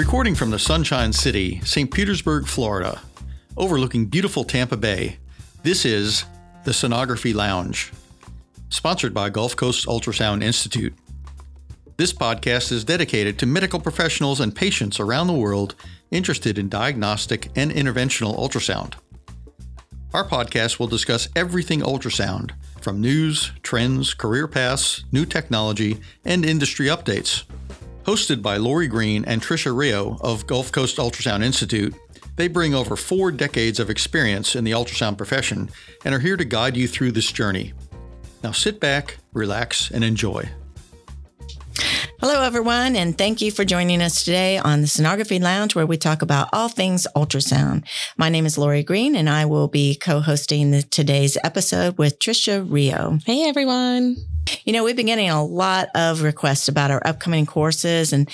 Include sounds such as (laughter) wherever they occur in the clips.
Recording from the Sunshine City, St. Petersburg, Florida, overlooking beautiful Tampa Bay, this is the Sonography Lounge, sponsored by Gulf Coast Ultrasound Institute. This podcast is dedicated to medical professionals and patients around the world interested in diagnostic and interventional ultrasound. Our podcast will discuss everything ultrasound, from news, trends, career paths, new technology, and industry updates. Hosted by Lori Green and Tricia Rio of Gulf Coast Ultrasound Institute, they bring over four decades of experience in the ultrasound profession and are here to guide you through this journey. Now sit back, relax, and enjoy. Hello, everyone, and thank you for joining us today on the Sonography Lounge, where we talk about all things ultrasound. My name is Lori Green, and I will be co hosting today's episode with Tricia Rio. Hey, everyone. You know, we've been getting a lot of requests about our upcoming courses and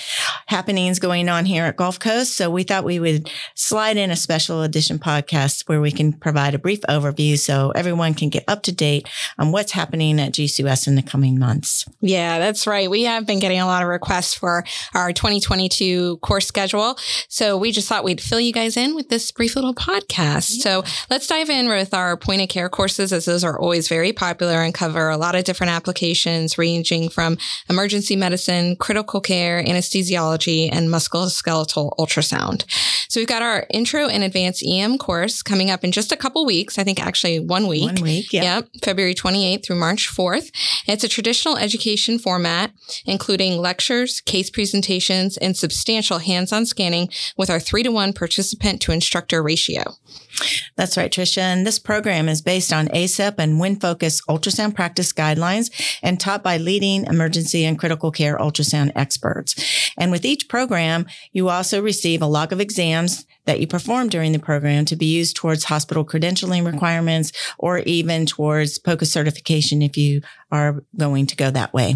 happenings going on here at Gulf Coast. So we thought we would slide in a special edition podcast where we can provide a brief overview so everyone can get up to date on what's happening at GCUS in the coming months. Yeah, that's right. We have been getting a lot of requests for our 2022 course schedule. So we just thought we'd fill you guys in with this brief little podcast. Yeah. So let's dive in with our point of care courses as those are always very popular and cover a lot of different applications applications ranging from emergency medicine, critical care, anesthesiology, and musculoskeletal ultrasound. So we've got our intro and advanced EM course coming up in just a couple weeks. I think actually one week. One week, yeah. Yep, February 28th through March 4th. It's a traditional education format, including lectures, case presentations, and substantial hands-on scanning with our three to one participant to instructor ratio. That's right, Tricia. And this program is based on ACEP and WinFocus ultrasound practice guidelines and taught by leading emergency and critical care ultrasound experts. And with each program, you also receive a log of exams that you perform during the program to be used towards hospital credentialing requirements or even towards POCUS certification if you are going to go that way.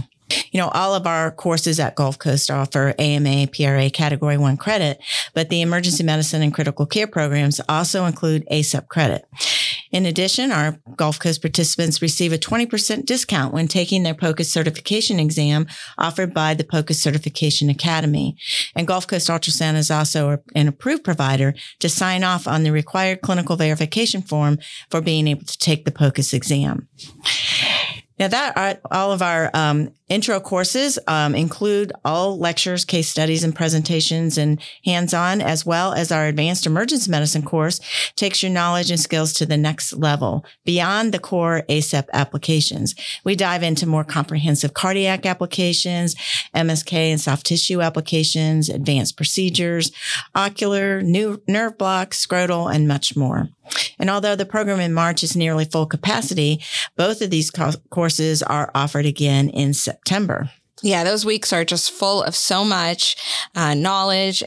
You know, all of our courses at Gulf Coast offer AMA, PRA category one credit, but the emergency medicine and critical care programs also include ACEP credit. In addition, our Gulf Coast participants receive a 20% discount when taking their POCUS certification exam offered by the POCUS Certification Academy. And Gulf Coast Ultrasound is also an approved provider to sign off on the required clinical verification form for being able to take the POCUS exam. Now that are, all of our um, intro courses um, include all lectures, case studies, and presentations and hands-on, as well as our advanced emergency medicine course takes your knowledge and skills to the next level beyond the core ACEP applications. We dive into more comprehensive cardiac applications, MSK and soft tissue applications, advanced procedures, ocular, new nerve blocks, scrotal, and much more. And although the program in March is nearly full capacity, both of these co- courses are offered again in September. Yeah, those weeks are just full of so much uh, knowledge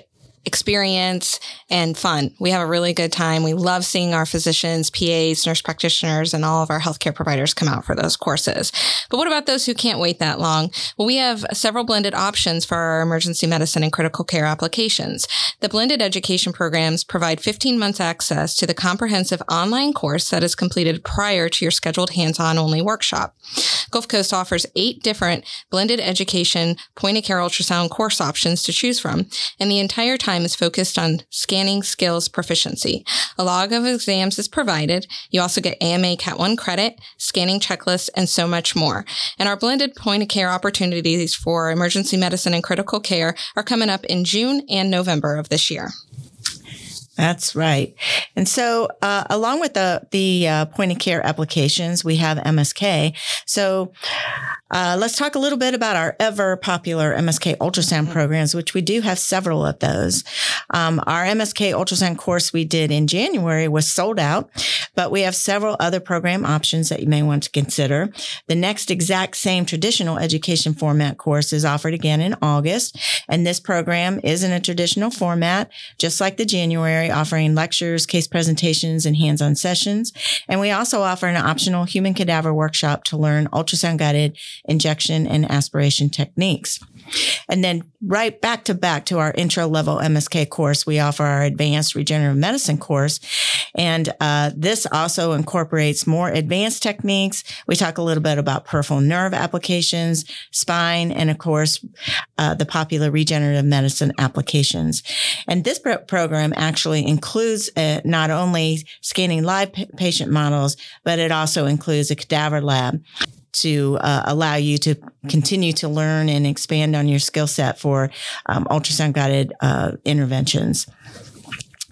experience and fun. We have a really good time. We love seeing our physicians, PAs, nurse practitioners, and all of our healthcare providers come out for those courses. But what about those who can't wait that long? Well, we have several blended options for our emergency medicine and critical care applications. The blended education programs provide 15 months access to the comprehensive online course that is completed prior to your scheduled hands-on only workshop. Gulf Coast offers eight different blended education point of care ultrasound course options to choose from, and the entire time time is focused on scanning skills proficiency. A log of exams is provided. You also get AMA Cat 1 credit, scanning checklists, and so much more. And our blended point of care opportunities for emergency medicine and critical care are coming up in June and November of this year. That's right. And so, uh, along with the the uh, point of care applications, we have MSK. So, uh, let's talk a little bit about our ever popular MSK ultrasound programs, which we do have several of those. Um, our MSK ultrasound course we did in January was sold out, but we have several other program options that you may want to consider. The next exact same traditional education format course is offered again in August, and this program is in a traditional format, just like the January offering lectures, case presentations, and hands-on sessions. And we also offer an optional human cadaver workshop to learn ultrasound guided injection and aspiration techniques. And then right back to back to our intro level MSK course, we offer our advanced regenerative medicine course. And uh, this also incorporates more advanced techniques. We talk a little bit about peripheral nerve applications, spine, and of course, uh, the popular regenerative medicine applications. And this program actually includes uh, not only scanning live p- patient models, but it also includes a cadaver lab to uh, allow you to continue to learn and expand on your skill set for um, ultrasound guided uh, interventions.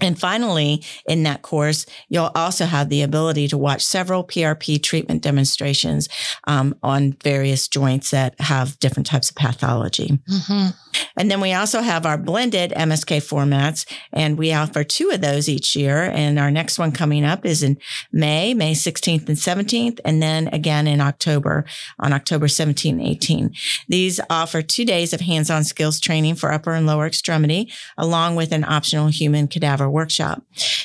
And finally, in that course, you'll also have the ability to watch several PRP treatment demonstrations um, on various joints that have different types of pathology. Mm-hmm. And then we also have our blended MSK formats, and we offer two of those each year. And our next one coming up is in May, May 16th and 17th, and then again in October, on October 17 and 18. These offer two days of hands on skills training for upper and lower extremity, along with an optional human cadaver workshop.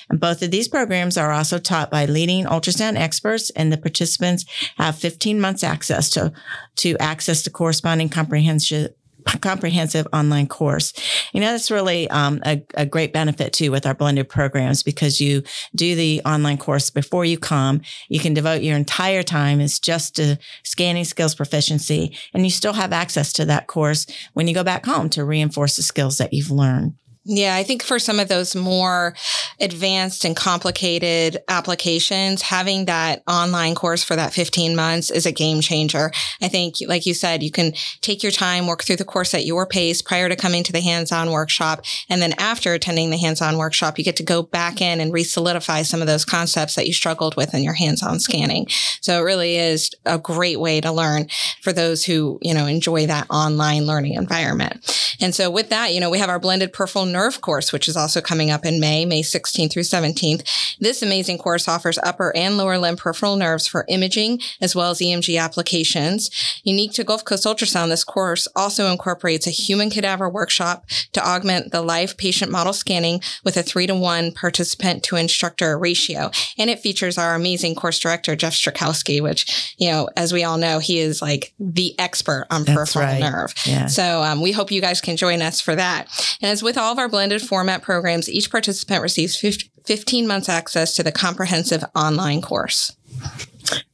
And both of these programs are also taught by leading ultrasound experts, and the participants have 15 months access to, to access the corresponding comprehensive comprehensive online course. You know, that's really um, a, a, great benefit too with our blended programs because you do the online course before you come. You can devote your entire time is just to scanning skills proficiency, and you still have access to that course when you go back home to reinforce the skills that you've learned. Yeah, I think for some of those more advanced and complicated applications, having that online course for that 15 months is a game changer. I think, like you said, you can take your time, work through the course at your pace prior to coming to the hands-on workshop. And then after attending the hands-on workshop, you get to go back in and re-solidify some of those concepts that you struggled with in your hands-on scanning. So it really is a great way to learn for those who, you know, enjoy that online learning environment. And so with that, you know, we have our blended peripheral nerve course, which is also coming up in May, May 16th through 17th. This amazing course offers upper and lower limb peripheral nerves for imaging as well as EMG applications. Unique to Gulf Coast Ultrasound, this course also incorporates a human cadaver workshop to augment the live patient model scanning with a three to one participant to instructor ratio. And it features our amazing course director, Jeff Strakowski, which, you know, as we all know, he is like the expert on That's peripheral right. nerve. Yeah. So um, we hope you guys can join us for that. And as with all of our blended format programs, each participant receives 15 months access to the comprehensive online course.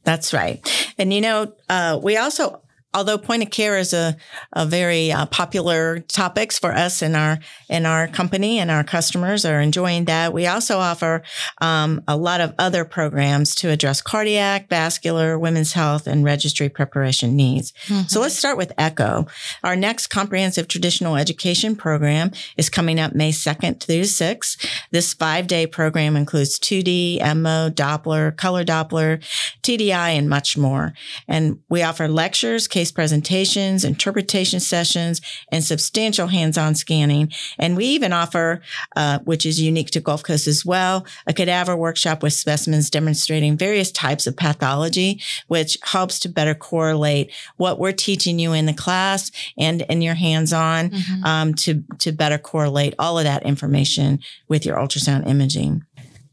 That's right. And you know, uh, we also although point of care is a, a very uh, popular topics for us in our in our company and our customers are enjoying that. We also offer um, a lot of other programs to address cardiac vascular women's health and registry preparation needs. Mm-hmm. so let's start with echo. Our next comprehensive traditional education program is coming up may 2nd through 6th this five day program includes 2d mo doppler color doppler tdi and much more. And we offer lectures case presentations, interpretation sessions, and substantial hands-on scanning. And we even offer, uh, which is unique to Gulf Coast as well, a cadaver workshop with specimens demonstrating various types of pathology, which helps to better correlate what we're teaching you in the class and in your hands-on mm-hmm. um, to to better correlate all of that information with your ultrasound imaging.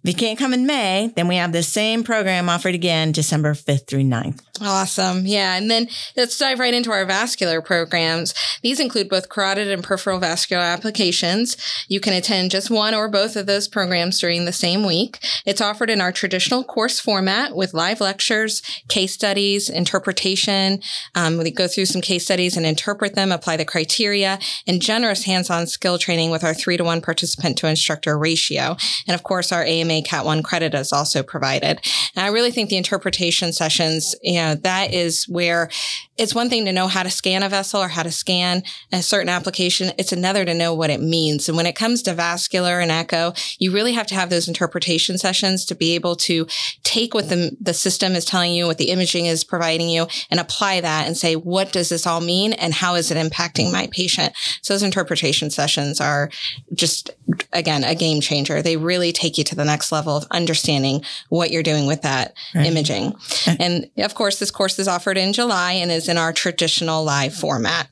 If you can't come in May, then we have the same program offered again December 5th through 9th. Awesome. Yeah. And then let's dive right into our vascular programs. These include both carotid and peripheral vascular applications. You can attend just one or both of those programs during the same week. It's offered in our traditional course format with live lectures, case studies, interpretation. Um, we go through some case studies and interpret them, apply the criteria, and generous hands-on skill training with our three to one participant to instructor ratio. And of course, our AMA Cat 1 credit is also provided. And I really think the interpretation sessions, you know, that is where it's one thing to know how to scan a vessel or how to scan a certain application. It's another to know what it means. And when it comes to vascular and echo, you really have to have those interpretation sessions to be able to take what the, the system is telling you, what the imaging is providing you and apply that and say, what does this all mean? And how is it impacting my patient? So those interpretation sessions are just, again, a game changer. They really take you to the next next level of understanding what you're doing with that right. imaging. And of course, this course is offered in July and is in our traditional live format.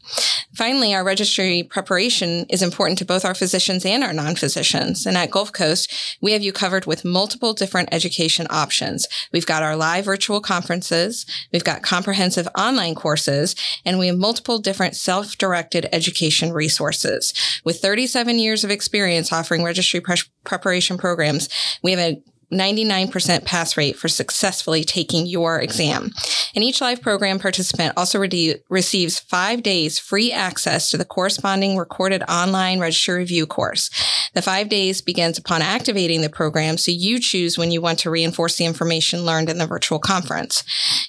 Finally, our registry preparation is important to both our physicians and our non-physicians. And at Gulf Coast, we have you covered with multiple different education options. We've got our live virtual conferences. We've got comprehensive online courses and we have multiple different self-directed education resources. With 37 years of experience offering registry pre- preparation programs, we have a 99% pass rate for successfully taking your exam. And each live program participant also re- receives five days free access to the corresponding recorded online register review course. The five days begins upon activating the program, so you choose when you want to reinforce the information learned in the virtual conference.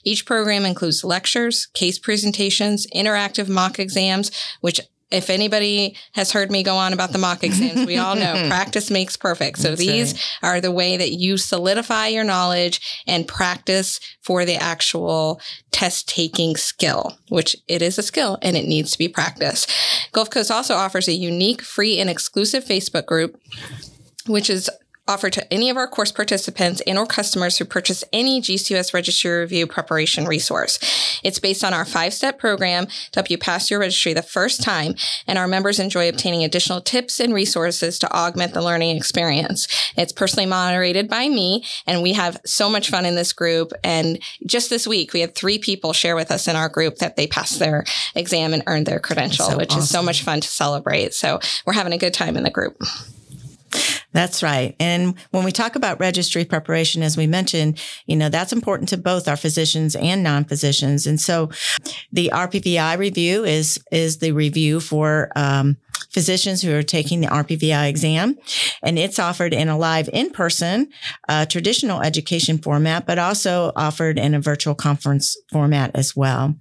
Each program includes lectures, case presentations, interactive mock exams, which if anybody has heard me go on about the mock exams, we all know (laughs) practice makes perfect. So That's these right. are the way that you solidify your knowledge and practice for the actual test taking skill, which it is a skill and it needs to be practiced. Gulf Coast also offers a unique, free, and exclusive Facebook group which is offered to any of our course participants and or customers who purchase any GCUS registry review preparation resource. It's based on our five-step program to help you pass your registry the first time, and our members enjoy obtaining additional tips and resources to augment the learning experience. It's personally moderated by me, and we have so much fun in this group. And just this week, we had three people share with us in our group that they passed their exam and earned their credential, so which awesome. is so much fun to celebrate. So we're having a good time in the group. That's right. And when we talk about registry preparation, as we mentioned, you know, that's important to both our physicians and non-physicians. And so the RPVI review is, is the review for, um, physicians who are taking the RPVI exam. And it's offered in a live in-person, uh, traditional education format, but also offered in a virtual conference format as well.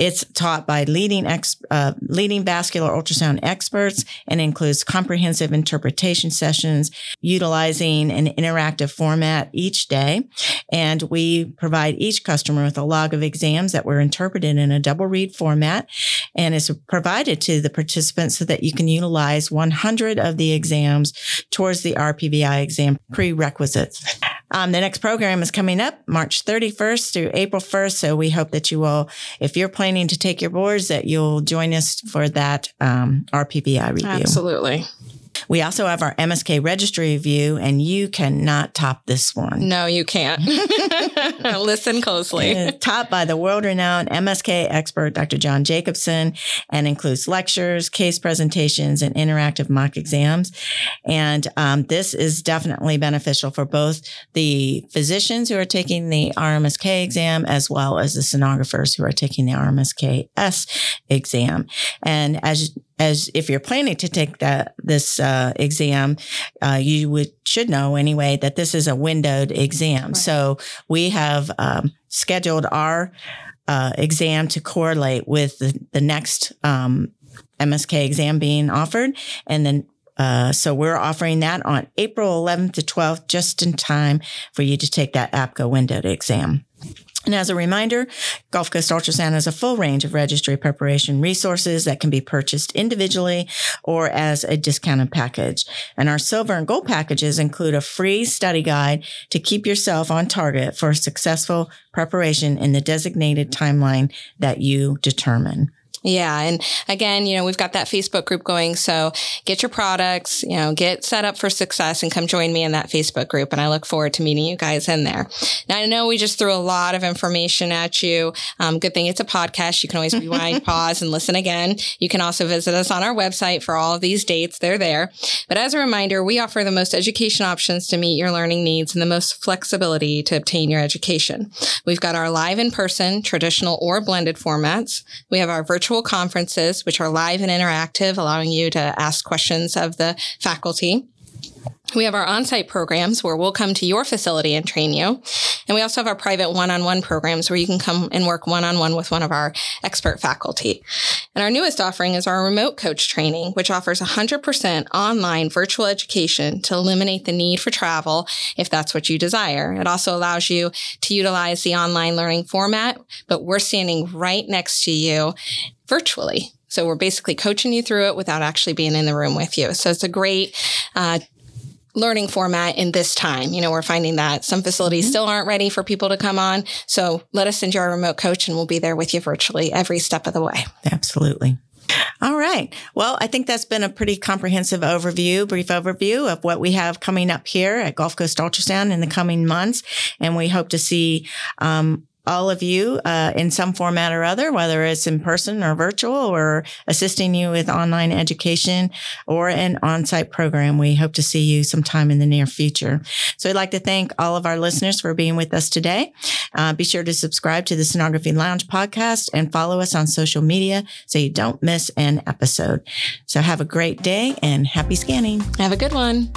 It's taught by leading ex, uh, leading vascular ultrasound experts and includes comprehensive interpretation sessions utilizing an interactive format each day. And we provide each customer with a log of exams that were interpreted in a double read format and is provided to the participants so that you can utilize 100 of the exams towards the RPVI exam prerequisites. Um, the next program is coming up March 31st through April 1st. So we hope that you will, if you're planning to take your boards, that you'll join us for that um, RPVI review. Absolutely. We also have our MSK registry review, and you cannot top this one. No, you can't. (laughs) Listen closely. taught by the world renowned MSK expert, Dr. John Jacobson, and includes lectures, case presentations, and interactive mock exams. And um, this is definitely beneficial for both the physicians who are taking the RMSK exam as well as the sonographers who are taking the RMSK-S exam. And as as if you're planning to take that this uh, exam, uh, you would should know anyway that this is a windowed exam. Right. So we have um, scheduled our uh, exam to correlate with the, the next um, MSK exam being offered, and then uh, so we're offering that on April 11th to 12th, just in time for you to take that APCA windowed exam. And as a reminder, Gulf Coast Ultrasound has a full range of registry preparation resources that can be purchased individually or as a discounted package. And our silver and gold packages include a free study guide to keep yourself on target for successful preparation in the designated timeline that you determine. Yeah. And again, you know, we've got that Facebook group going. So get your products, you know, get set up for success and come join me in that Facebook group. And I look forward to meeting you guys in there. Now, I know we just threw a lot of information at you. Um, good thing it's a podcast. You can always rewind, (laughs) pause, and listen again. You can also visit us on our website for all of these dates. They're there. But as a reminder, we offer the most education options to meet your learning needs and the most flexibility to obtain your education. We've got our live in person, traditional or blended formats. We have our virtual virtual conferences, which are live and interactive, allowing you to ask questions of the faculty. We have our on-site programs where we'll come to your facility and train you. And we also have our private one-on-one programs where you can come and work one-on-one with one of our expert faculty. And our newest offering is our remote coach training, which offers 100% online virtual education to eliminate the need for travel if that's what you desire. It also allows you to utilize the online learning format, but we're standing right next to you virtually. So we're basically coaching you through it without actually being in the room with you. So it's a great uh, learning format in this time. You know, we're finding that some facilities mm-hmm. still aren't ready for people to come on. So let us send you our remote coach and we'll be there with you virtually every step of the way. Absolutely. All right. Well, I think that's been a pretty comprehensive overview, brief overview of what we have coming up here at Gulf Coast Ultrasound in the coming months. And we hope to see um, all of you uh, in some format or other, whether it's in person or virtual or assisting you with online education or an on-site program. We hope to see you sometime in the near future. So I'd like to thank all of our listeners for being with us today. Uh, be sure to subscribe to the Sonography Lounge podcast and follow us on social media so you don't miss an episode. So have a great day and happy scanning. Have a good one.